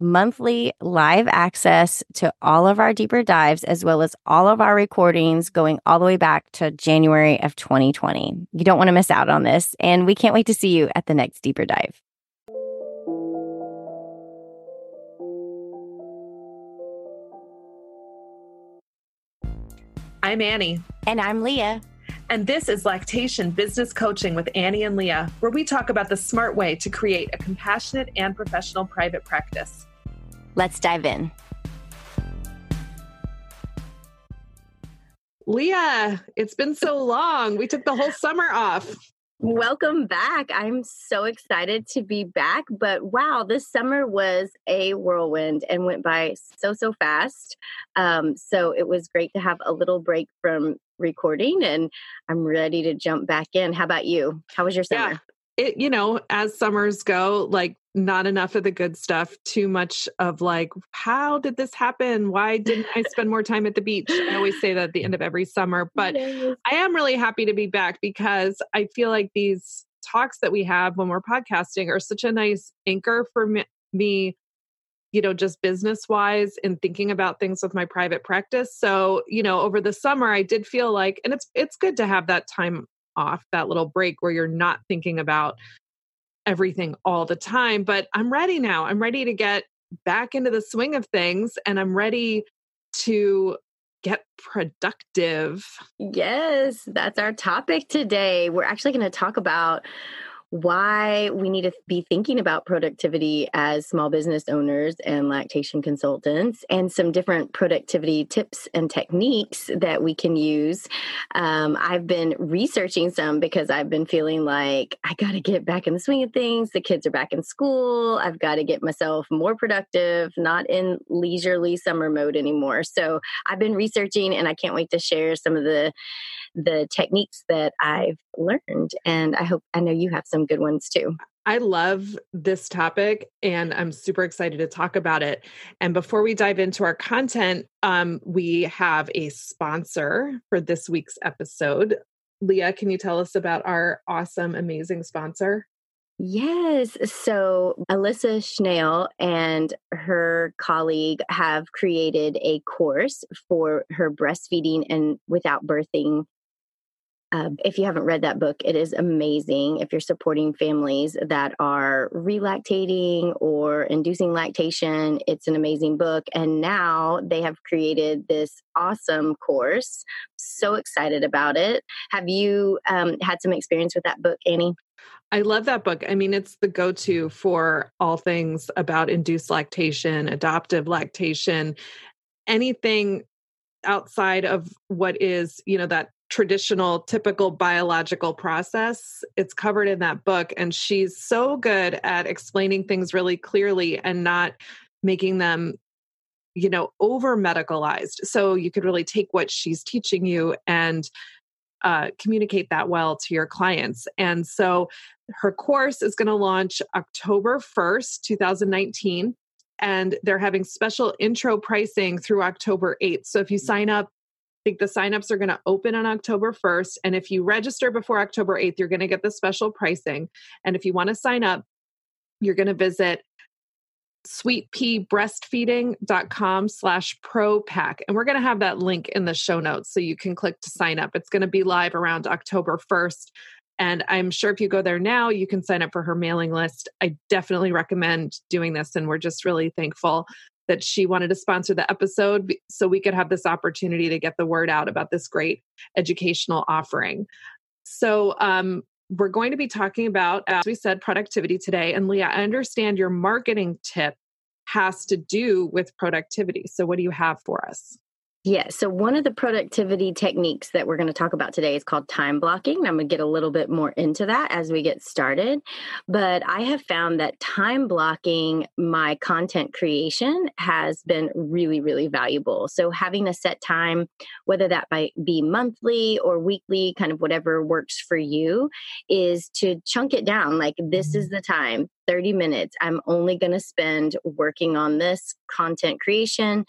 monthly live access to all of our deeper dives, as well as all of our recordings going all the way back to January of 2020. You don't want to miss out on this. And we can't wait to see you at the next deeper dive. I'm Annie. And I'm Leah. And this is Lactation Business Coaching with Annie and Leah, where we talk about the smart way to create a compassionate and professional private practice. Let's dive in. Leah, it's been so long. We took the whole summer off. Welcome back. I'm so excited to be back. But wow, this summer was a whirlwind and went by so, so fast. Um, so it was great to have a little break from recording and I'm ready to jump back in. How about you? How was your summer? Yeah it you know as summers go like not enough of the good stuff too much of like how did this happen? Why didn't i spend more time at the beach? I always say that at the end of every summer but i am really happy to be back because i feel like these talks that we have when we're podcasting are such a nice anchor for me you know just business wise and thinking about things with my private practice. So you know over the summer i did feel like and it's it's good to have that time off that little break where you're not thinking about everything all the time. But I'm ready now. I'm ready to get back into the swing of things and I'm ready to get productive. Yes, that's our topic today. We're actually going to talk about why we need to be thinking about productivity as small business owners and lactation consultants, and some different productivity tips and techniques that we can use. Um, I've been researching some because I've been feeling like I got to get back in the swing of things. The kids are back in school. I've got to get myself more productive, not in leisurely summer mode anymore. So I've been researching, and I can't wait to share some of the the techniques that I've learned. And I hope I know you have some good ones too. I love this topic and I'm super excited to talk about it. And before we dive into our content, um, we have a sponsor for this week's episode. Leah, can you tell us about our awesome, amazing sponsor? Yes. So Alyssa Schnell and her colleague have created a course for her breastfeeding and without birthing uh, if you haven't read that book, it is amazing. If you're supporting families that are relactating or inducing lactation, it's an amazing book. And now they have created this awesome course. So excited about it. Have you um, had some experience with that book, Annie? I love that book. I mean, it's the go to for all things about induced lactation, adoptive lactation, anything outside of what is, you know, that traditional typical biological process. It's covered in that book and she's so good at explaining things really clearly and not making them you know over medicalized so you could really take what she's teaching you and uh, communicate that well to your clients. And so her course is going to launch october 1st 2019 and they're having special intro pricing through october 8th so if you sign up think the signups are going to open on October 1st. And if you register before October 8th, you're going to get the special pricing. And if you want to sign up, you're going to visit sweetpeabreastfeeding.com slash pro pack. And we're going to have that link in the show notes so you can click to sign up. It's going to be live around October 1st. And I'm sure if you go there now, you can sign up for her mailing list. I definitely recommend doing this. And we're just really thankful that she wanted to sponsor the episode so we could have this opportunity to get the word out about this great educational offering. So, um, we're going to be talking about, as we said, productivity today. And Leah, I understand your marketing tip has to do with productivity. So, what do you have for us? Yeah. So, one of the productivity techniques that we're going to talk about today is called time blocking. I'm going to get a little bit more into that as we get started. But I have found that time blocking my content creation has been really, really valuable. So, having a set time, whether that might be monthly or weekly, kind of whatever works for you, is to chunk it down. Like, this is the time 30 minutes. I'm only going to spend working on this content creation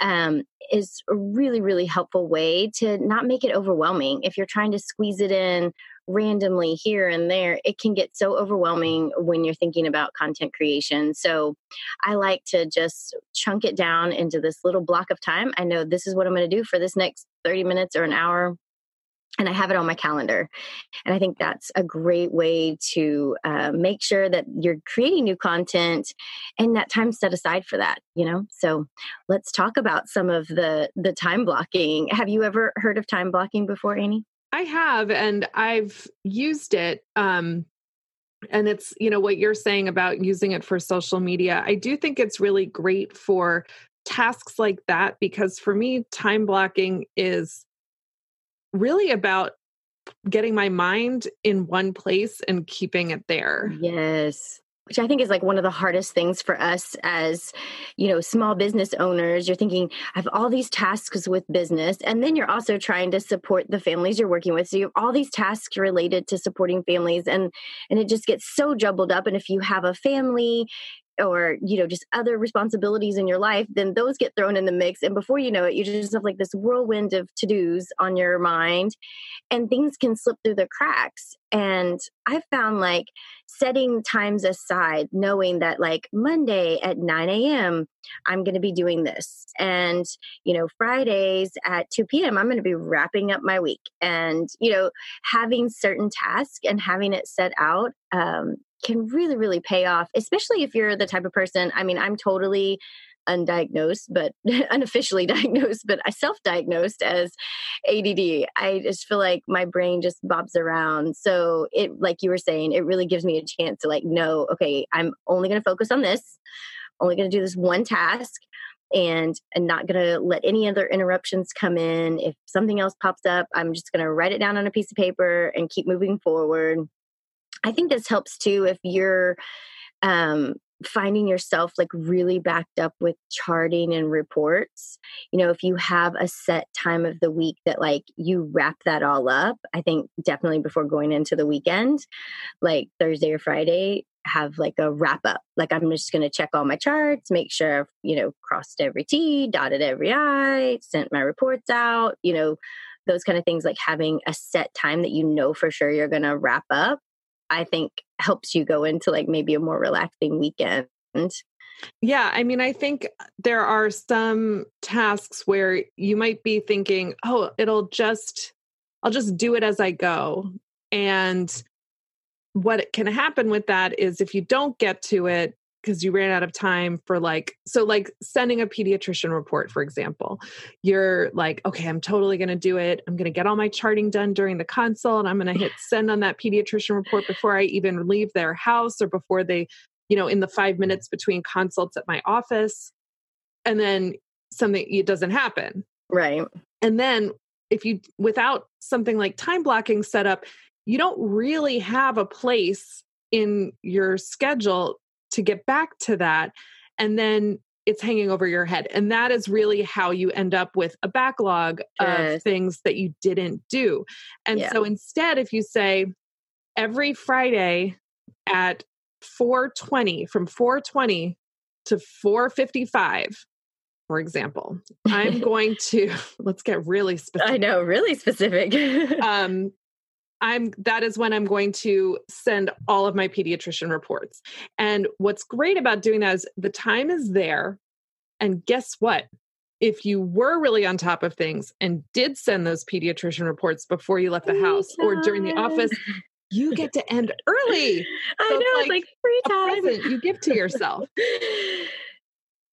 um, is a really, really helpful way to not make it overwhelming. If you're trying to squeeze it in randomly here and there, it can get so overwhelming when you're thinking about content creation. So I like to just chunk it down into this little block of time. I know this is what I'm going to do for this next 30 minutes or an hour and I have it on my calendar. And I think that's a great way to uh, make sure that you're creating new content and that time set aside for that, you know? So let's talk about some of the the time blocking. Have you ever heard of time blocking before, Annie? I have, and I've used it. Um, and it's, you know, what you're saying about using it for social media. I do think it's really great for tasks like that because for me, time blocking is really about getting my mind in one place and keeping it there. Yes which I think is like one of the hardest things for us as, you know, small business owners. You're thinking, I have all these tasks with business, and then you're also trying to support the families you're working with. So you have all these tasks related to supporting families, and and it just gets so jumbled up. And if you have a family, or you know just other responsibilities in your life then those get thrown in the mix and before you know it you just have like this whirlwind of to-dos on your mind and things can slip through the cracks and i found like setting times aside knowing that like monday at 9 a.m i'm going to be doing this and you know fridays at 2 p.m i'm going to be wrapping up my week and you know having certain tasks and having it set out um, can really, really pay off, especially if you're the type of person. I mean, I'm totally undiagnosed, but unofficially diagnosed, but I self diagnosed as ADD. I just feel like my brain just bobs around. So it, like you were saying, it really gives me a chance to like know, okay, I'm only going to focus on this, only going to do this one task. And, and not going to let any other interruptions come in. If something else pops up, I'm just going to write it down on a piece of paper and keep moving forward I think this helps too if you're um, finding yourself like really backed up with charting and reports. You know, if you have a set time of the week that like you wrap that all up, I think definitely before going into the weekend, like Thursday or Friday, have like a wrap up. Like I'm just going to check all my charts, make sure I've, you know, crossed every T, dotted every I, sent my reports out, you know, those kind of things like having a set time that you know for sure you're going to wrap up I think helps you go into like maybe a more relaxing weekend. Yeah, I mean, I think uh, there are some tasks where you might be thinking, oh, it'll just, I'll just do it as I go. And what can happen with that is if you don't get to it, because you ran out of time for like so like sending a pediatrician report for example you're like okay i'm totally going to do it. I'm going to get all my charting done during the consult and i'm going to hit send on that pediatrician report before i even leave their house or before they you know in the 5 mm. minutes between consults at my office. And then something it doesn't happen. Right. And then if you without something like time blocking set up you don't really have a place in your schedule to get back to that. And then it's hanging over your head. And that is really how you end up with a backlog yes. of things that you didn't do. And yeah. so instead, if you say every Friday at 420, from 420 to 455, for example, I'm going to let's get really specific. I know, really specific. um, I'm that is when I'm going to send all of my pediatrician reports. And what's great about doing that is the time is there. And guess what? If you were really on top of things and did send those pediatrician reports before you left the oh house or during the office, you get to end early. I know, it's like, like free time. you give to yourself.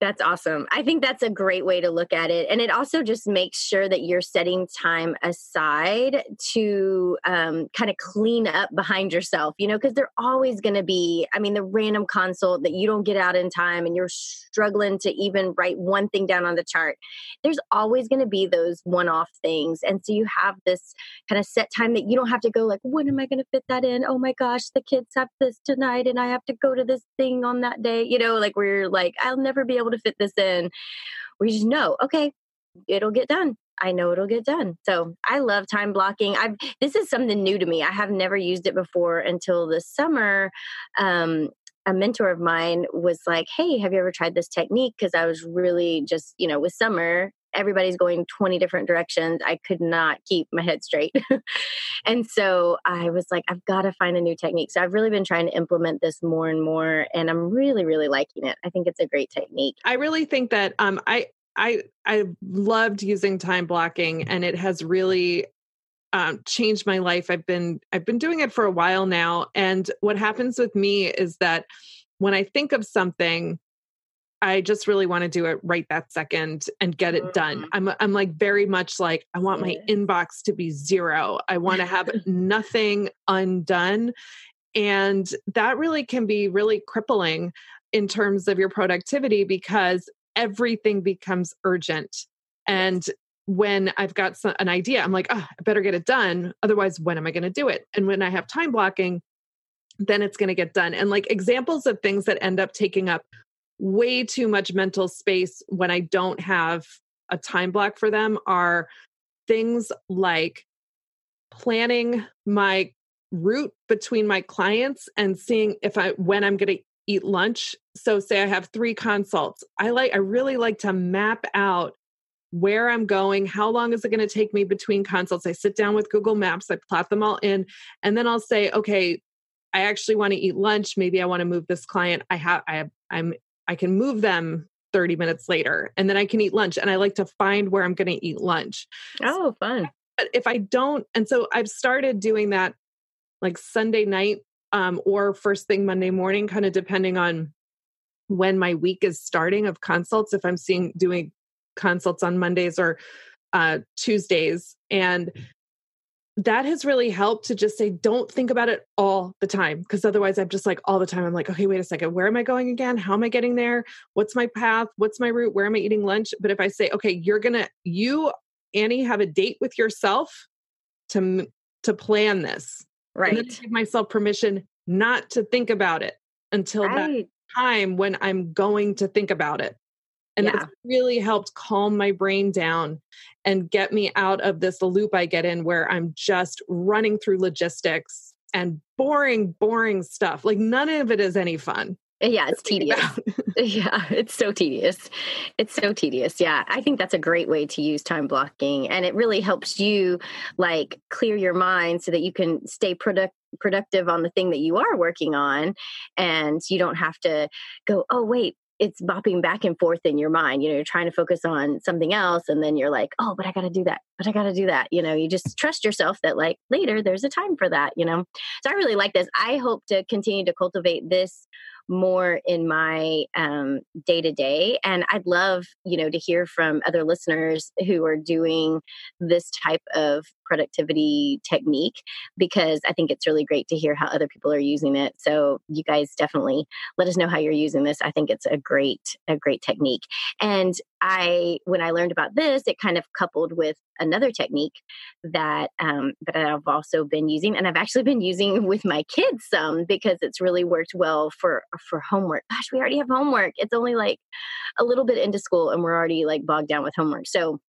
That's awesome. I think that's a great way to look at it. And it also just makes sure that you're setting time aside to um, kind of clean up behind yourself, you know, because they're always going to be, I mean, the random consult that you don't get out in time and you're struggling to even write one thing down on the chart. There's always going to be those one off things. And so you have this kind of set time that you don't have to go like, when am I going to fit that in? Oh my gosh, the kids have this tonight and I have to go to this thing on that day, you know, like where you're like, I'll never be able able to fit this in. We just know, okay, it'll get done. I know it'll get done. So I love time blocking. I've this is something new to me. I have never used it before until this summer. Um, a mentor of mine was like, Hey, have you ever tried this technique? Because I was really just, you know, with summer, everybody's going 20 different directions. I could not keep my head straight. and so I was like, I've got to find a new technique. So I've really been trying to implement this more and more, and I'm really, really liking it. I think it's a great technique. I really think that um, I, I, I loved using time blocking, and it has really um, changed my life. I've been I've been doing it for a while now, and what happens with me is that when I think of something, I just really want to do it right that second and get it done. Mm-hmm. I'm I'm like very much like I want my inbox to be zero. I want to have nothing undone. And that really can be really crippling in terms of your productivity because everything becomes urgent. And when I've got some, an idea, I'm like, oh, I better get it done. Otherwise, when am I going to do it? And when I have time blocking, then it's going to get done. And like examples of things that end up taking up way too much mental space when I don't have a time block for them are things like planning my route between my clients and seeing if I when I'm going to eat lunch. So say I have 3 consults. I like I really like to map out where I'm going, how long is it going to take me between consults. I sit down with Google Maps, I plot them all in, and then I'll say, okay, I actually want to eat lunch. Maybe I want to move this client. I have I have I'm I can move them 30 minutes later and then I can eat lunch. And I like to find where I'm going to eat lunch. Oh, fun. But if I don't, and so I've started doing that like Sunday night um, or first thing Monday morning, kind of depending on when my week is starting of consults. If I'm seeing doing consults on Mondays or uh, Tuesdays. And that has really helped to just say, don't think about it all the time. Because otherwise, I'm just like, all the time, I'm like, okay, wait a second. Where am I going again? How am I getting there? What's my path? What's my route? Where am I eating lunch? But if I say, okay, you're going to, you, Annie, have a date with yourself to, to plan this. Right. And give myself permission not to think about it until right. that time when I'm going to think about it. And yeah. that's really helped calm my brain down and get me out of this loop I get in where I'm just running through logistics and boring, boring stuff. Like none of it is any fun. Uh, yeah, it's tedious. yeah, it's so tedious. It's so tedious. Yeah, I think that's a great way to use time blocking and it really helps you like clear your mind so that you can stay product productive on the thing that you are working on and you don't have to go, "Oh, wait, it's bopping back and forth in your mind. You know, you're trying to focus on something else and then you're like, oh, but I got to do that. But I got to do that. You know, you just trust yourself that like later there's a time for that, you know? So I really like this. I hope to continue to cultivate this more in my day to day. And I'd love, you know, to hear from other listeners who are doing this type of productivity technique because I think it's really great to hear how other people are using it. So you guys definitely let us know how you're using this. I think it's a great, a great technique. And I, when I learned about this, it kind of coupled with another technique that um, that I've also been using, and I've actually been using with my kids some because it's really worked well for for homework. Gosh, we already have homework. It's only like a little bit into school, and we're already like bogged down with homework. So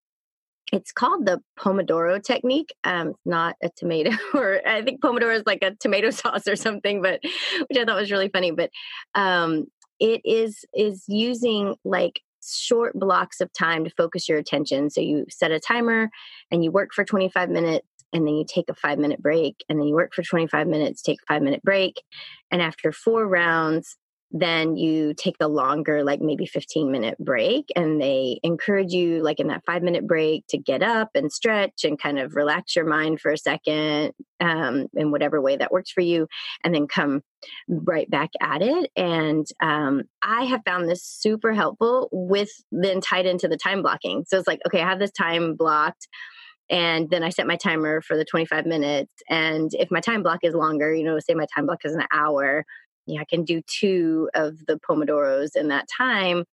it's called the Pomodoro technique. Um, not a tomato, or I think Pomodoro is like a tomato sauce or something, but which I thought was really funny. But um, it is is using like short blocks of time to focus your attention. So you set a timer and you work for 25 minutes and then you take a five minute break and then you work for 25 minutes, take a five minute break. And after four rounds, then you take the longer, like maybe 15 minute break. And they encourage you, like in that five minute break, to get up and stretch and kind of relax your mind for a second um, in whatever way that works for you, and then come right back at it. And um, I have found this super helpful with then tied into the time blocking. So it's like, okay, I have this time blocked and then I set my timer for the 25 minutes. And if my time block is longer, you know, say my time block is an hour, yeah, I can do two of the Pomodoros in that time.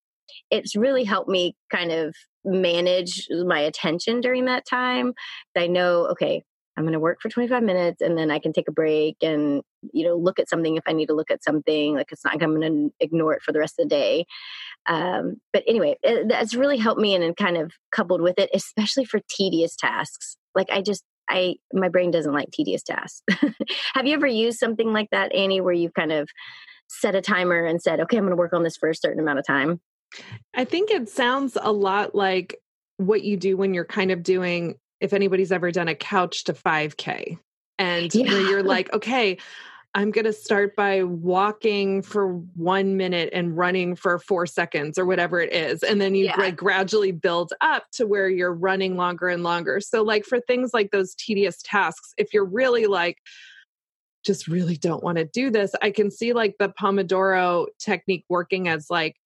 It's really helped me kind of manage my attention during that time. I know, okay, I'm going to work for 25 minutes and then I can take a break and, you know, look at something if I need to look at something. Like it's not I'm going to ignore it for the rest of the day. Um, but anyway, it, that's really helped me and, and kind of coupled with it, especially for tedious tasks. Like I just, I, my brain doesn't like tedious tasks. Have you ever used something like that, Annie, where you've kind of set a timer and said, okay, I'm going to work on this for a certain amount of time? I think it sounds a lot like what you do when you're kind of doing, if anybody's ever done a couch to 5K and yeah. where you're like, okay, I'm going to start by walking for one minute and running for four seconds or whatever it is. And then you yeah. like gradually build up to where you're running longer and longer. So, like for things like those tedious tasks, if you're really like, just really don't want to do this, I can see like the Pomodoro technique working as like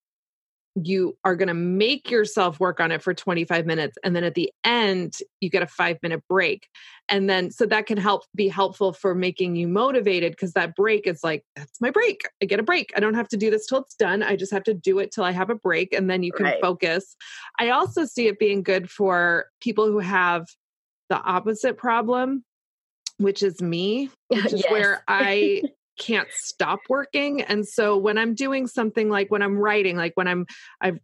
you are going to make yourself work on it for 25 minutes and then at the end you get a 5 minute break. And then so that can help be helpful for making you motivated because that break is like that's my break. I get a break. I don't have to do this till it's done. I just have to do it till i have a break and then you can right. focus. I also see it being good for people who have the opposite problem which is me which is yes. where i can't stop working and so when i'm doing something like when i'm writing like when i'm i'm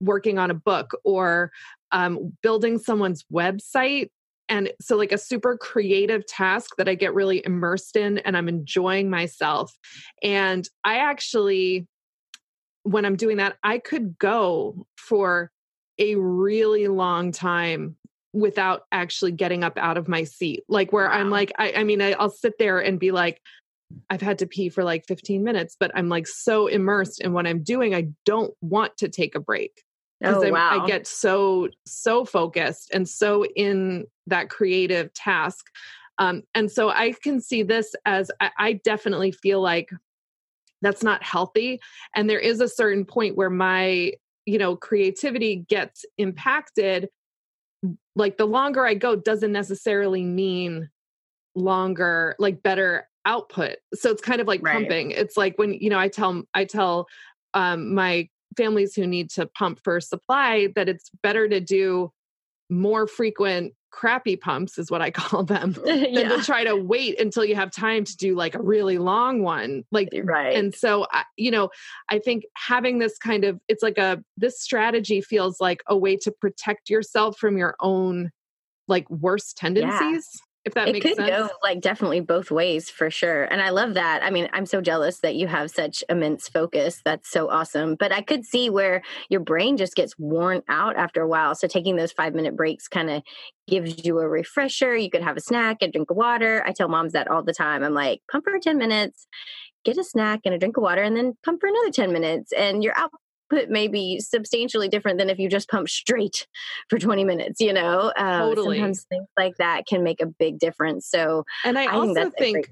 working on a book or um, building someone's website and so like a super creative task that i get really immersed in and i'm enjoying myself and i actually when i'm doing that i could go for a really long time without actually getting up out of my seat like where wow. i'm like I, I mean I, i'll sit there and be like I've had to pee for like 15 minutes, but I'm like so immersed in what I'm doing. I don't want to take a break because oh, wow. I get so, so focused and so in that creative task. Um, and so I can see this as I, I definitely feel like that's not healthy. And there is a certain point where my, you know, creativity gets impacted. Like the longer I go doesn't necessarily mean longer, like better output. So it's kind of like right. pumping. It's like when, you know, I tell I tell um, my families who need to pump for supply that it's better to do more frequent crappy pumps is what I call them than yeah. to try to wait until you have time to do like a really long one like right and so you know I think having this kind of it's like a this strategy feels like a way to protect yourself from your own like worst tendencies if that it makes could sense. go like definitely both ways for sure and i love that. I mean i'm so jealous that you have such immense focus. That's so awesome but i could see where your brain just gets worn out after a while so taking those five minute breaks kind of gives you a refresher. You could have a snack and drink of water. I tell moms that all the time. I'm like pump for 10 minutes get a snack and a drink of water and then pump for another 10 minutes and you're out output may be substantially different than if you just pump straight for 20 minutes, you know? Um, totally. Sometimes things like that can make a big difference. So, and I, I also think, think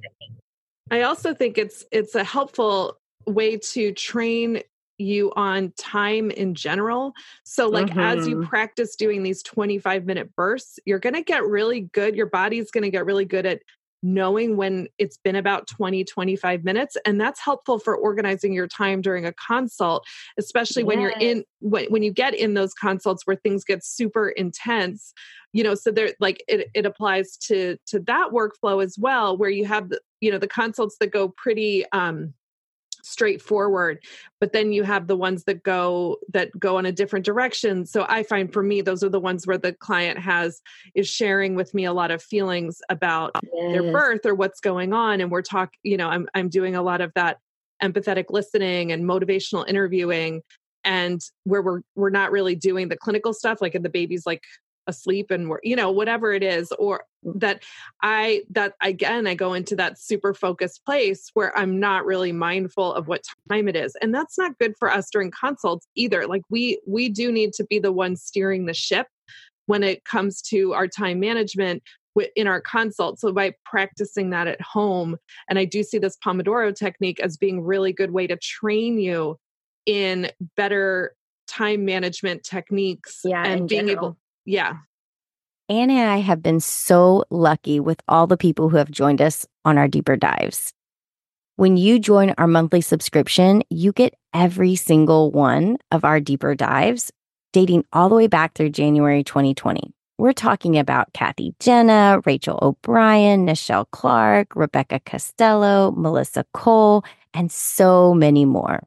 I also think it's it's a helpful way to train you on time in general. So, like, mm-hmm. as you mm-hmm. practice doing these 25 minute bursts, you're going to get really good. Your body's going to get really good at knowing when it's been about 20 25 minutes and that's helpful for organizing your time during a consult especially when you're in when, when you get in those consults where things get super intense you know so there like it, it applies to to that workflow as well where you have the you know the consults that go pretty um straightforward but then you have the ones that go that go in a different direction so i find for me those are the ones where the client has is sharing with me a lot of feelings about yes. their birth or what's going on and we're talking you know i'm i'm doing a lot of that empathetic listening and motivational interviewing and where we're we're not really doing the clinical stuff like in the baby's like asleep and we're, you know, whatever it is, or that I, that again, I go into that super focused place where I'm not really mindful of what time it is. And that's not good for us during consults either. Like we, we do need to be the one steering the ship when it comes to our time management in our consult. So by practicing that at home, and I do see this Pomodoro technique as being really good way to train you in better time management techniques yeah, and being general. able yeah Anna and I have been so lucky with all the people who have joined us on our deeper dives. When you join our monthly subscription, you get every single one of our deeper dives dating all the way back through January 2020. We're talking about Cathy Genna, Rachel O'Brien, Nichelle Clark, Rebecca Costello, Melissa Cole, and so many more.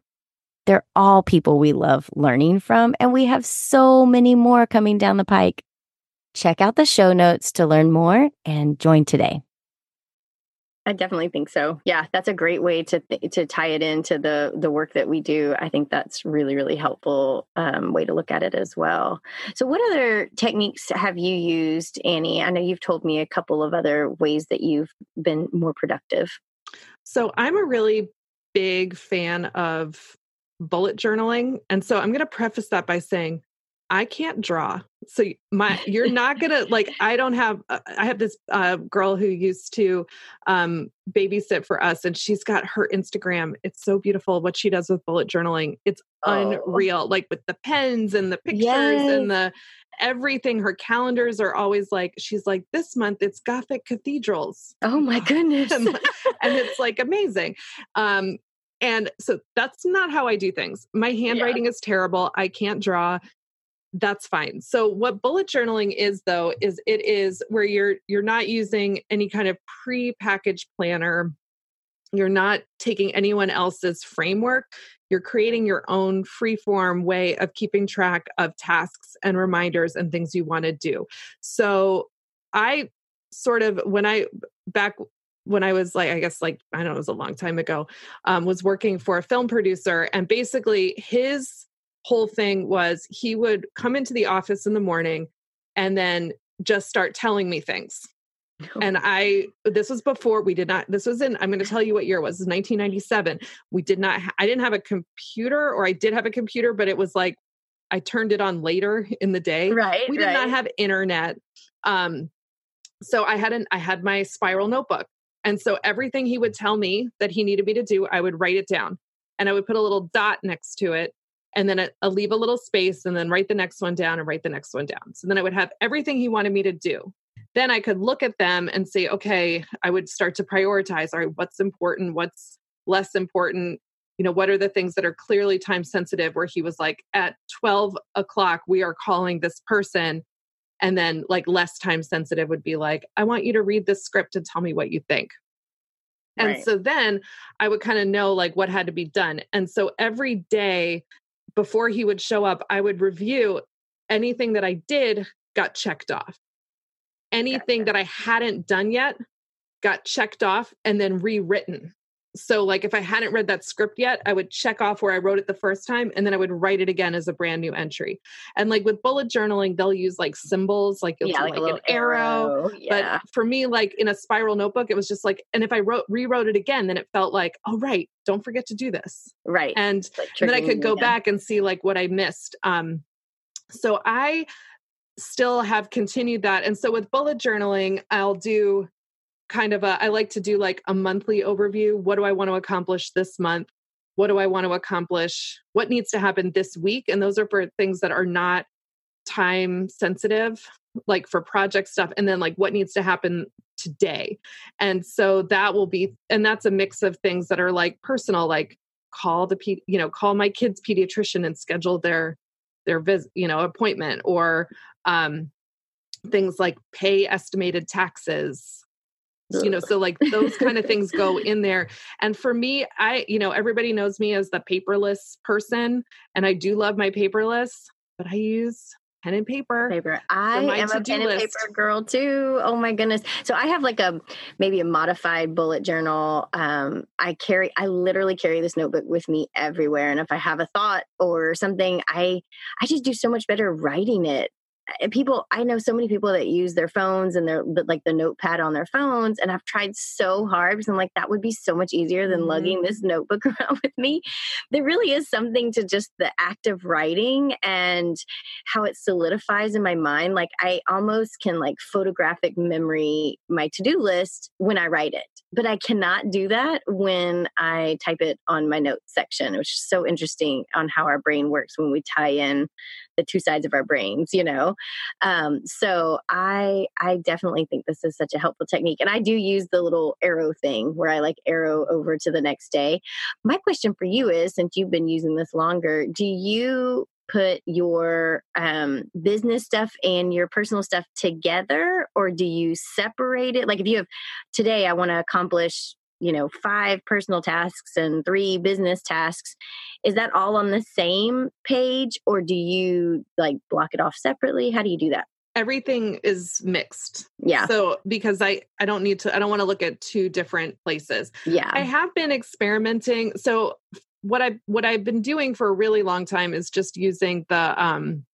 They're all people we love learning from, and we have so many more coming down the pike. Check out the show notes to learn more and join today. I definitely think so. Yeah, that's a great way to th- to tie it into the the work that we do. I think that's really really helpful um, way to look at it as well. So, what other techniques have you used, Annie? I know you've told me a couple of other ways that you've been more productive. So, I'm a really big fan of bullet journaling. And so I'm going to preface that by saying I can't draw. So my you're not going to like I don't have uh, I have this uh, girl who used to um babysit for us and she's got her Instagram. It's so beautiful what she does with bullet journaling. It's oh. unreal like with the pens and the pictures yes. and the everything her calendars are always like she's like this month it's gothic cathedrals oh my goodness and, and, it's like amazing um and so that's not how I do things. My handwriting yeah. is terrible. I can't draw. That's fine. So what bullet journaling is though is it is where you're you're not using any kind of pre-packaged planner. You're not taking anyone else's framework. You're creating your own free-form way of keeping track of tasks and reminders and things you want to do. So I sort of when I back when I was like, I guess like, I don't know, it was a long time ago, um, was working for a film producer. And basically his whole thing was he would come into the office in the morning and then just start telling me things. And I, this was before we did not, this was in, I'm going to tell you what year it was, 1997. We did not, I didn't have a computer or I did have a computer, but it was like, I turned it on later in the day. Right. We did right. not have internet. Um, so I had an, I had my spiral notebook and so everything he would tell me that he needed me to do, I would write it down and I would put a little dot next to it and then I leave a little space and then write the next one down and write the next one down. So then I would have everything he wanted me to do. Then I could look at them and say, okay, I would start to prioritize. All right, what's important? What's less important? You know, what are the things that are clearly time sensitive? Where he was like, at 12 o'clock, we are calling this person and then like less time sensitive would be like i want you to read this script and tell me what you think and right. so then i would kind of know like what had to be done and so every day before he would show up i would review anything that i did got checked off anything gotcha. that i hadn't done yet got checked off and then rewritten so like if i hadn't read that script yet i would check off where i wrote it the first time and then i would write it again as a brand new entry. And like with bullet journaling they'll use like symbols like, yeah, like, like an arrow, arrow. Yeah. but for me like in a spiral notebook it was just like and if i wrote rewrote it again then it felt like oh right don't forget to do this. Right. And, like and then i could go back and see like what i missed um so i still have continued that. And so with bullet journaling i'll do kind of a I like to do like a monthly overview. What do I want to accomplish this month? What do I want to accomplish? What needs to happen this week? And those are for things that are not time sensitive, like for project stuff. And then like what needs to happen today. And so that will be, and that's a mix of things that are like personal, like call the, you know, call my kid's pediatrician and schedule their, their visit, you know, appointment or, um, things like pay estimated taxes you know so like those kind of things go in there and for me i you know everybody knows me as the paperless person and i do love my paperless but i use pen and paper. Paper. I am a pen and paper girl too. Oh my goodness. So I have like a maybe a modified bullet journal. Um, I carry I literally carry this notebook with me everywhere. And if I have a thought or something, I I just do so much better writing it people i know so many people that use their phones and their like the notepad on their phones and i've tried so hard because i'm like that would be so much easier than mm-hmm. lugging this notebook around with me there really is something to just the act of writing and how it solidifies in my mind like i almost can like photographic memory my to-do list when i write it but i cannot do that when i type it on my notes section which is so interesting on how our brain works when we tie in the two sides of our brains you know? Um, so i i definitely think this is such a helpful technique and i do use the little arrow thing where i like arrow over to the next day. My question for you is since you've been using this longer do you put your um, business stuff and your personal stuff together or do you separate it? Like if you have today i want to accomplish you know five personal tasks and three business tasks is that all on the same page or do you like block it off separately? How do you do that? Everything is mixed. Yeah. So because i i don't need to i don't want to look at two different places. Yeah. i have been experimenting so what i what i've been doing for a really long time is just using the um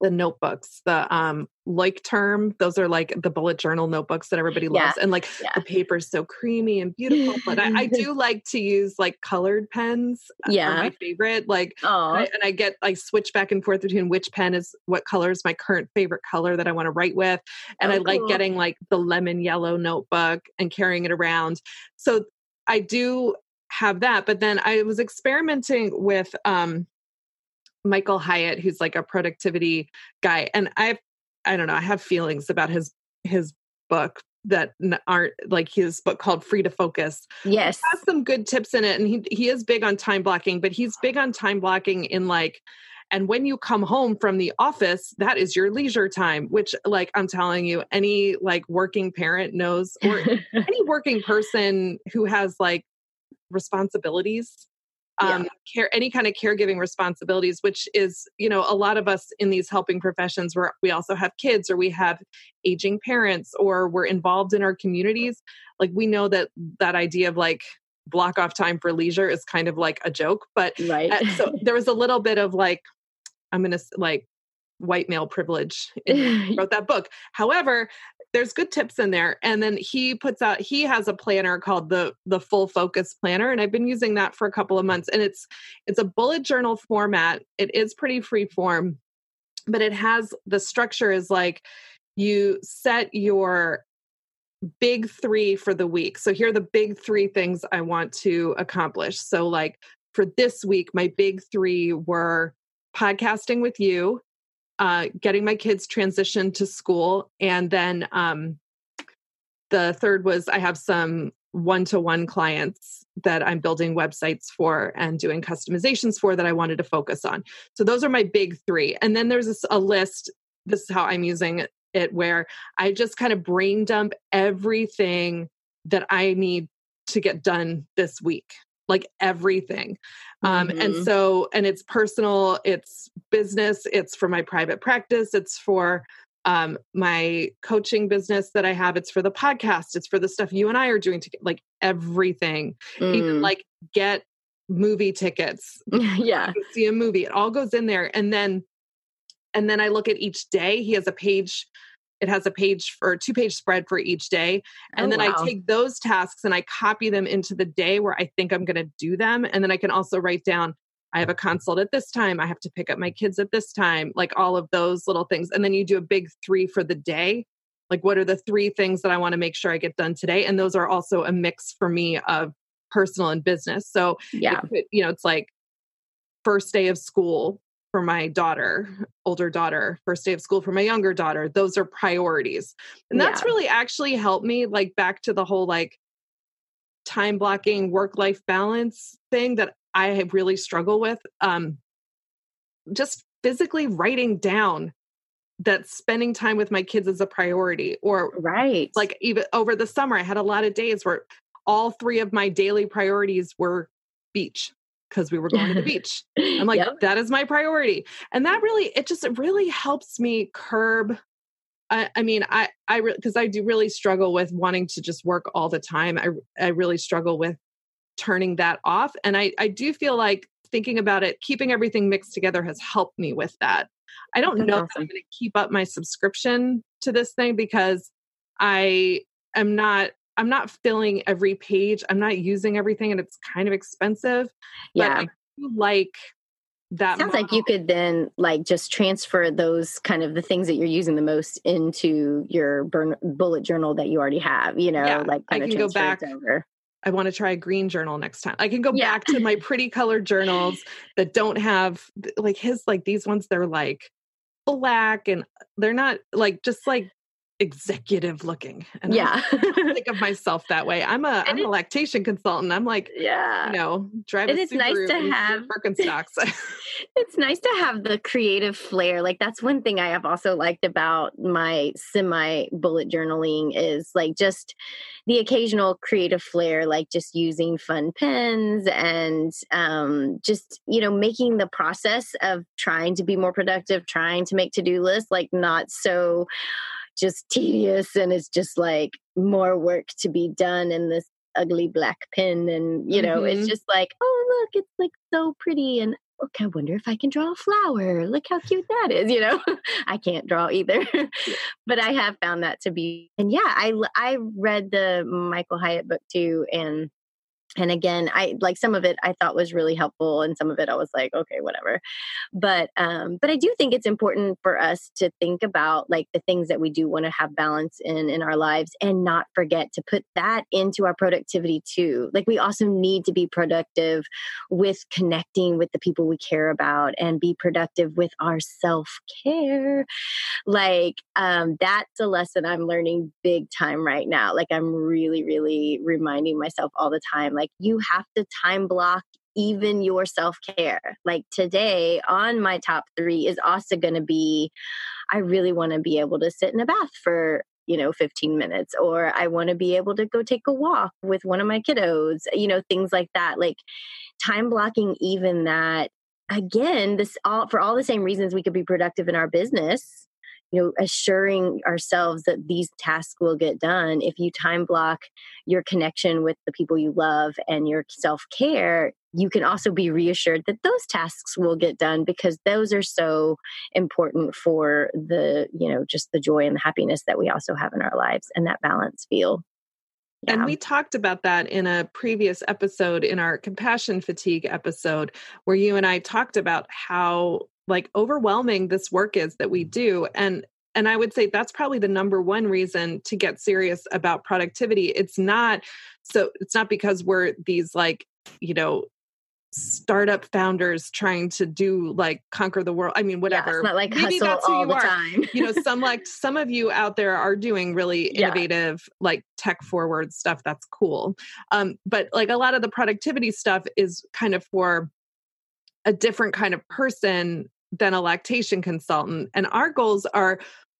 the notebooks, the um Leuchtturm. Those are like the bullet journal notebooks that everybody loves. Yeah. And like yeah. the paper's so creamy and beautiful. But I, I, do like to use like colored pens. Uh, yeah. my favorite. Like I, and I get I switch back and forth between which pen is what color is my current favorite color that I want to write with. And oh, I like cool. getting like the lemon yellow notebook and carrying it around. So I do have that. But then I was experimenting with um Michael Hyatt, who's like a productivity guy, and I, I don't know, I have feelings about his his book that aren't like his book called Free to Focus. Yes, has some good tips in it, and he he is big on time blocking, but he's big on time blocking in like. And when you come home from the office, that is your leisure time, which, like, I'm telling you, any like working parent knows, or any working person who has like responsibilities um, yeah. care any kind of caregiving responsibilities which is you know a lot of us in these helping professions where we also have kids or we have aging parents or we're involved in our communities like we know that that idea of like block off time for leisure is kind of like a joke but right uh, so there was a little bit of like i'm gonna like white male privilege wrote that book. However there's good tips in there and then he puts out he has a planner called the the full focus planner and i've been using that for a couple of months and it's it's a bullet journal format. It is pretty free form but it has the structure is like you set your big 3 for the week. So here are the big 3 things i want to accomplish. So like for this week my big 3 were podcasting with you uh, getting my kids transitioned to school. And then um, the third was I have some one to one clients that I'm building websites for and doing customizations for that I wanted to focus on. So those are my big three. And then there's a list. This is how I'm using it, where I just kind of brain dump everything that I need to get done this week like everything um mm-hmm. and so and it's personal it's business it's for my private practice it's for um my coaching business that i have it's for the podcast it's for the stuff you and i are doing to like everything mm. even like get movie tickets yeah see a movie it all goes in there and then and then i look at each day he has a page it has a page for two page spread for each day and oh, then wow. i take those tasks and i copy them into the day where i think i'm going to do them and then i can also write down i have a consult at this time i have to pick up my kids at this time like all of those little things and then you do a big three for the day like what are the three things that i want to make sure i get done today and those are also a mix for me of personal and business so yeah it, you know it's like first day of school for my daughter, older daughter, first day of school for my younger daughter. Those are priorities. And that's yeah. really actually helped me like back to the whole like time blocking work life balance thing that I really struggle with. Um just physically writing down that spending time with my kids is a priority or right like even over the summer i had a lot of days where all three of my daily priorities were beach because we were going to the beach. I'm like, yep. that is my priority. And that really, it just it really helps me curb. I, I mean, I, I, because I do really struggle with wanting to just work all the time. I, I really struggle with turning that off. And I, I do feel like thinking about it, keeping everything mixed together has helped me with that. I don't That's know awesome. if I'm going to keep up my subscription to this thing because I am not I'm not filling every page. I'm not using everything and it's kind of expensive. Yeah. I like that sounds model. like you could then like just transfer those kind of the things that you're using the most into your burn, bullet journal that you already have you know yeah, like i can go back over. i want to try a green journal next time i can go yeah. back to my pretty colored journals that don't have like his like these ones they're like black and they're not like just like executive looking. And yeah. I think of myself that way. I'm a am a lactation consultant. I'm like, yeah, you know, driving. it's nice to have Birkenstocks. it's nice to have the creative flair. Like that's one thing I have also liked about my semi bullet journaling is like just the occasional creative flair, like just using fun pens and um, just, you know, making the process of trying to be more productive, trying to make to-do lists, like not so just tedious and it's just like more work to be done in this ugly black pen and you know mm-hmm. it's just like oh look it's like so pretty and okay i wonder if i can draw a flower. Look how cute that is you know? I can't draw either. But i have found that to be and yeah i i read the michael hyatt book too and and again i like some of it i thought was really helpful and some of it i was like okay whatever. But um but i do think it's important for us to think about like the things that we do want to have balance in in our lives and not forget to put that into our productivity too. Like we also need to be productive with connecting with the people we care about and be productive with our self-care. Like um that's a lesson i'm learning big time right now. Like i'm really really reminding myself all the time like you have to time block even your self care. Like today on my top three is also going to be I really want to be able to sit in a bath for you know 15 minutes or i want to be able to go take a walk with one of my kiddos you know things like that like time blocking even that again this all for all the same reasons we could be productive in our business you know assuring ourselves that these tasks will get done if you time block your connection with the people you love and your self-care you can also be reassured that those tasks will get done because those are so important for the you know just the joy and the happiness that we also have in our lives and that balance feel yeah. And we talked about that in a previous episode, in our compassion fatigue episode, where you and I talked about how like overwhelming this work is that we do and and i would say that's probably the number one reason to get serious about productivity it's not so it's not because we're these like you know startup founders trying to do like conquer the world. I mean, whatever. Yeah, it's not like Maybe hustle all the are. time. you know, some like some of you out there are doing really innovative, yeah. like tech forward stuff. That's cool. Um, but like a lot of the productivity stuff is kind of for a different kind of person than a lactation consultant. And our goals are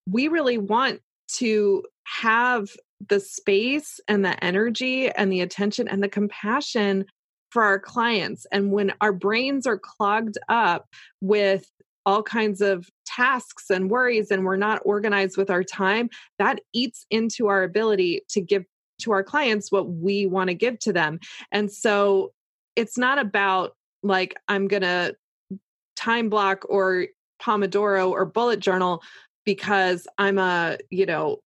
we really want to have the space and the energy and the attention and the compassion for our clients. And when our brains are clogged up with all kinds of tasks and worries and we're not organized with our time, that eats into our ability to give to our clients what we want to give to them. And so it's not about like, I'm going to time block or Pomodoro or bullet journal because I'm a, you know,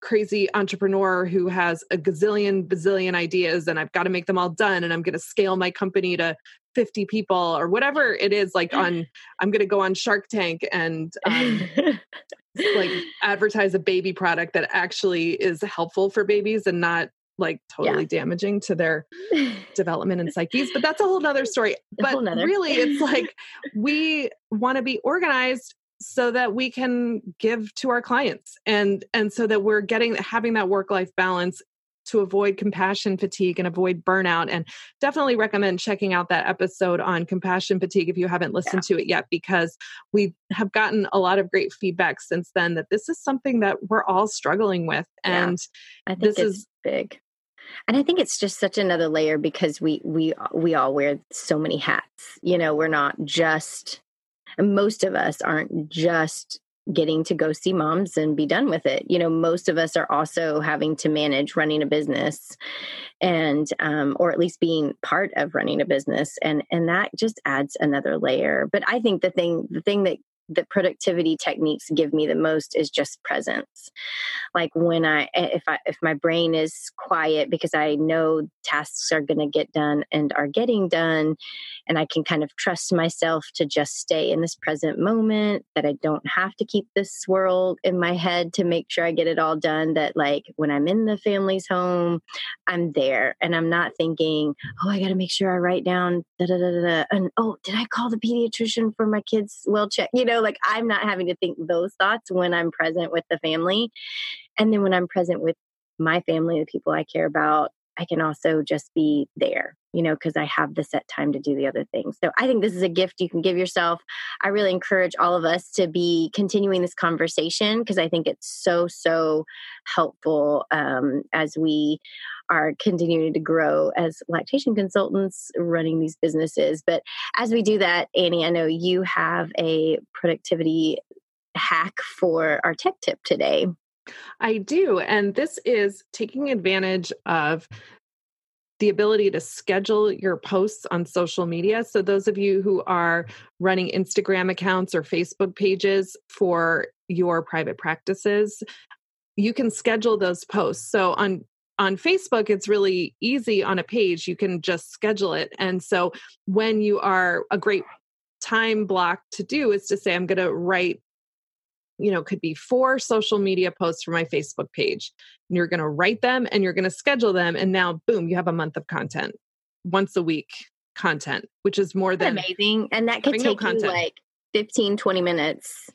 crazy entrepreneur who has a gazillion bazillion ideas and I've got to make them all done and I'm going to scale my company to 50 people or whatever it is like on I'm going to go on Shark Tank and um, like advertise a baby product that actually is helpful for babies and not like totally yeah. damaging to their development and psyches but that's a whole nother story but really it's like we want to be organized so that we can give to our clients and and so that we're getting having that work life balance to avoid compassion fatigue and avoid burnout and definitely recommend checking out that episode on compassion fatigue if you haven't listened yeah. to it yet because we have gotten a lot of great feedback since then that this is something that we're all struggling with and yeah. this is big and i think it's just such another layer because we we we all wear so many hats you know we're not just most of us aren't just getting to go see moms and be done with it. You know, most of us are also having to manage running a business and um, or at least being part of running a business and and that just adds another layer but i think the thing the thing that the productivity techniques give me the most is just presence. Like when i if i if my brain is quiet because i know tasks are going to get done and are getting done and i can kind of trust myself to just stay in this present moment that i don't have to keep this swirl in my head to make sure i get it all done that like when i'm in the family's home i'm there. And i'm not thinking oh i got to make sure i write down da, da, da, da, and oh did i call the pediatrician for my kids? Well check you know like i'm not having to think those thoughts when i'm present with the family. And then when i'm present with my family the people i care about I can also just be there, you know, because I have the set time to do the other things. So I think this is a gift you can give yourself. I really encourage all of us to be continuing this conversation because I think it's so, so helpful um, as we are continuing to grow as lactation consultants running these businesses. But as we do that, Annie, I know you have a productivity hack for our tech tip today. I do. And this is taking advantage of the ability to schedule your posts on social media. So, those of you who are running Instagram accounts or Facebook pages for your private practices, you can schedule those posts. So, on on Facebook, it's really easy on a page. You can just schedule it. And so, when you are a great time block to do is to say, I'm going to write you know, could be four social media posts for my Facebook page. And you're going to write them and you're going to schedule them. And now, boom, you have a month of content once a week content, which is more than amazing. And that could take no you like 15, 20 minutes.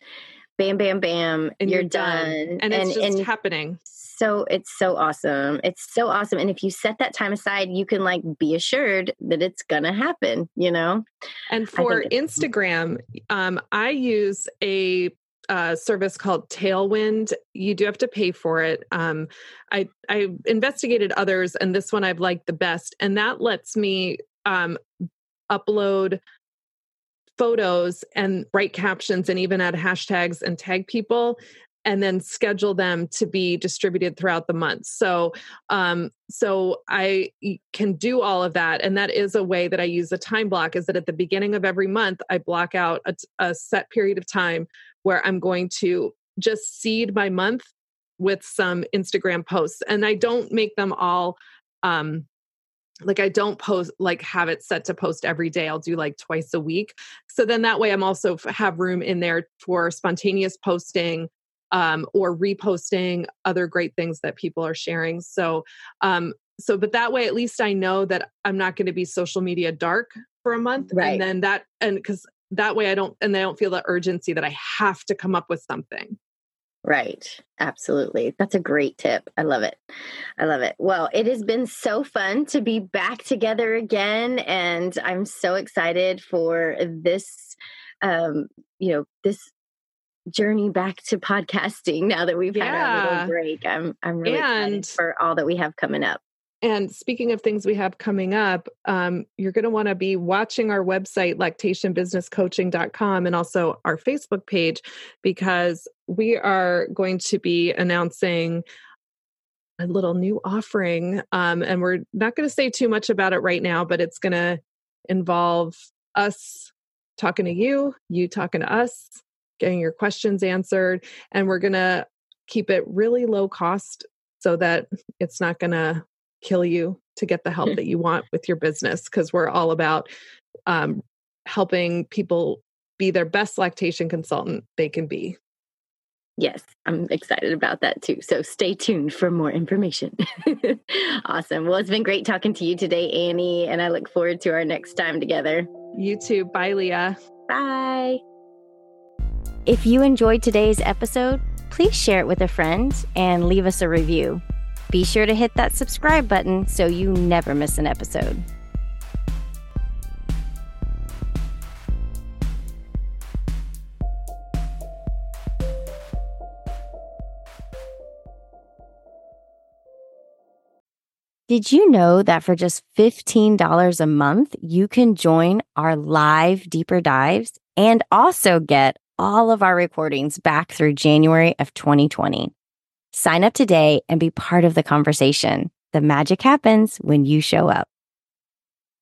Bam, bam, bam. And you're, you're done. done. And it's and, just and happening. So it's so awesome. It's so awesome. And if you set that time aside, you can like be assured that it's gonna happen, you know? And for Instagram, um, I use a uh, service called Tailwind. You do have to pay for it. Um, I I investigated others, and this one I've liked the best, and that lets me um, upload photos and write captions and even add hashtags and tag people and then schedule them to be distributed throughout the month. So, um, so I can do all of that, and that is a way that I use a time block. Is that at the beginning of every month, I block out a, a set period of time where I'm going to just seed my month with some Instagram posts, and I don't make them all. Um, like I don't post like have it set to post every day. I'll do like twice a week. So then that way I'm also have room in there for spontaneous posting um, or reposting other great things that people are sharing. So, um, so, but that way, at least I know that I'm not going to be social media dark for a month, right. and then that, and because that way I don't, and I don't feel the urgency that I have to come up with something. Right. Absolutely. That's a great tip. I love it. I love it. Well, it has been so fun to be back together again. And I'm so excited for this, um, you know, this journey back to podcasting now that we've yeah. had a little break. I'm I'm really and, excited for all that we have coming up. And speaking of things we have coming up, um, you're going to want to be watching our website, lactationbusinesscoaching.com, and also our Facebook page, because we are going to be announcing a little new offering. Um, and we're not going to say too much about it right now, but it's going to involve us talking to you, you talking to us, getting your questions answered. And we're going to keep it really low cost so that it's not going to kill you to get the help that you want with your business because we're all about um, helping people be their best lactation consultant they can be. Yes, I'm excited about that too. So stay tuned for more information. awesome. Well, it's been great talking to you today, Annie, and I look forward to our next time together. You too. Bye, Leah. Bye. If you enjoyed today's episode, please share it with a friend and leave us a review. Be sure to hit that subscribe button so you never miss an episode. Did you know that for just $15 a month, you can join our live deeper dives and also get all of our recordings back through January of 2020. Sign up today and be part of the conversation. The magic happens when you show up.